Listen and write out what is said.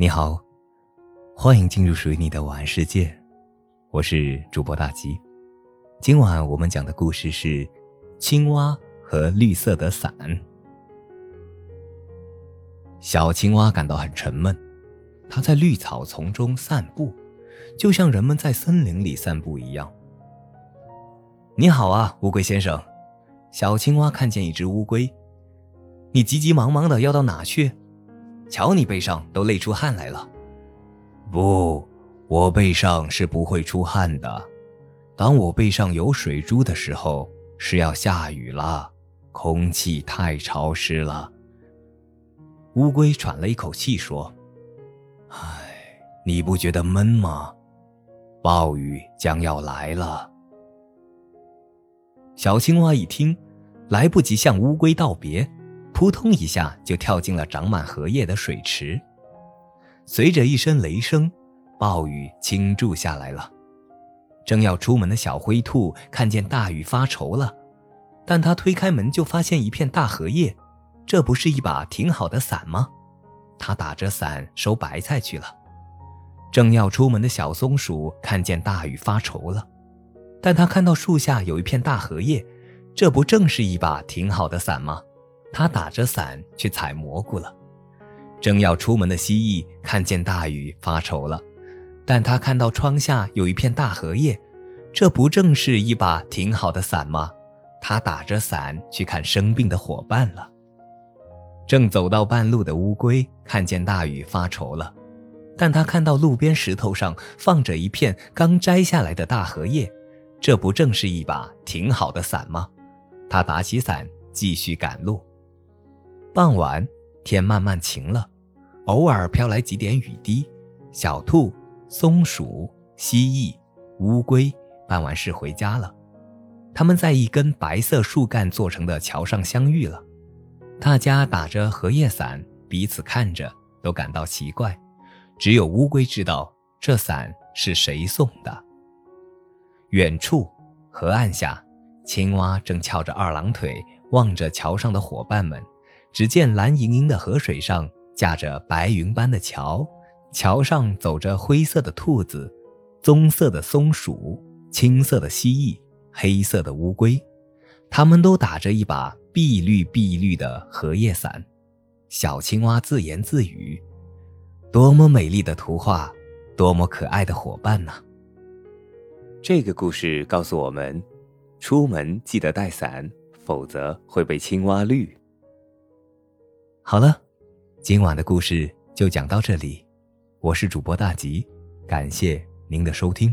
你好，欢迎进入属于你的晚安世界，我是主播大吉。今晚我们讲的故事是青蛙和绿色的伞。小青蛙感到很沉闷，它在绿草丛中散步，就像人们在森林里散步一样。你好啊，乌龟先生！小青蛙看见一只乌龟，你急急忙忙的要到哪去？瞧你背上都累出汗来了。不，我背上是不会出汗的。当我背上有水珠的时候，是要下雨了，空气太潮湿了。乌龟喘了一口气说：“唉，你不觉得闷吗？暴雨将要来了。”小青蛙一听，来不及向乌龟道别，扑通一下就跳进了长满荷叶的水池。随着一声雷声，暴雨倾注下来了。正要出门的小灰兔看见大雨发愁了，但他推开门就发现一片大荷叶，这不是一把挺好的伞吗？他打着伞收白菜去了。正要出门的小松鼠看见大雨发愁了。但他看到树下有一片大荷叶，这不正是一把挺好的伞吗？他打着伞去采蘑菇了。正要出门的蜥蜴看见大雨发愁了，但他看到窗下有一片大荷叶，这不正是一把挺好的伞吗？他打着伞去看生病的伙伴了。正走到半路的乌龟看见大雨发愁了，但他看到路边石头上放着一片刚摘下来的大荷叶。这不正是一把挺好的伞吗？他打起伞继续赶路。傍晚，天慢慢晴了，偶尔飘来几点雨滴。小兔、松鼠、蜥蜴、乌龟办完事回家了。他们在一根白色树干做成的桥上相遇了。大家打着荷叶伞，彼此看着都感到奇怪。只有乌龟知道这伞是谁送的。远处，河岸下，青蛙正翘着二郎腿望着桥上的伙伴们。只见蓝盈盈的河水上架着白云般的桥，桥上走着灰色的兔子、棕色的松鼠、青色的蜥蜴、黑色的乌龟，它们都打着一把碧绿碧绿的荷叶伞。小青蛙自言自语：“多么美丽的图画，多么可爱的伙伴呐！”这个故事告诉我们：出门记得带伞，否则会被青蛙绿。好了，今晚的故事就讲到这里。我是主播大吉，感谢您的收听。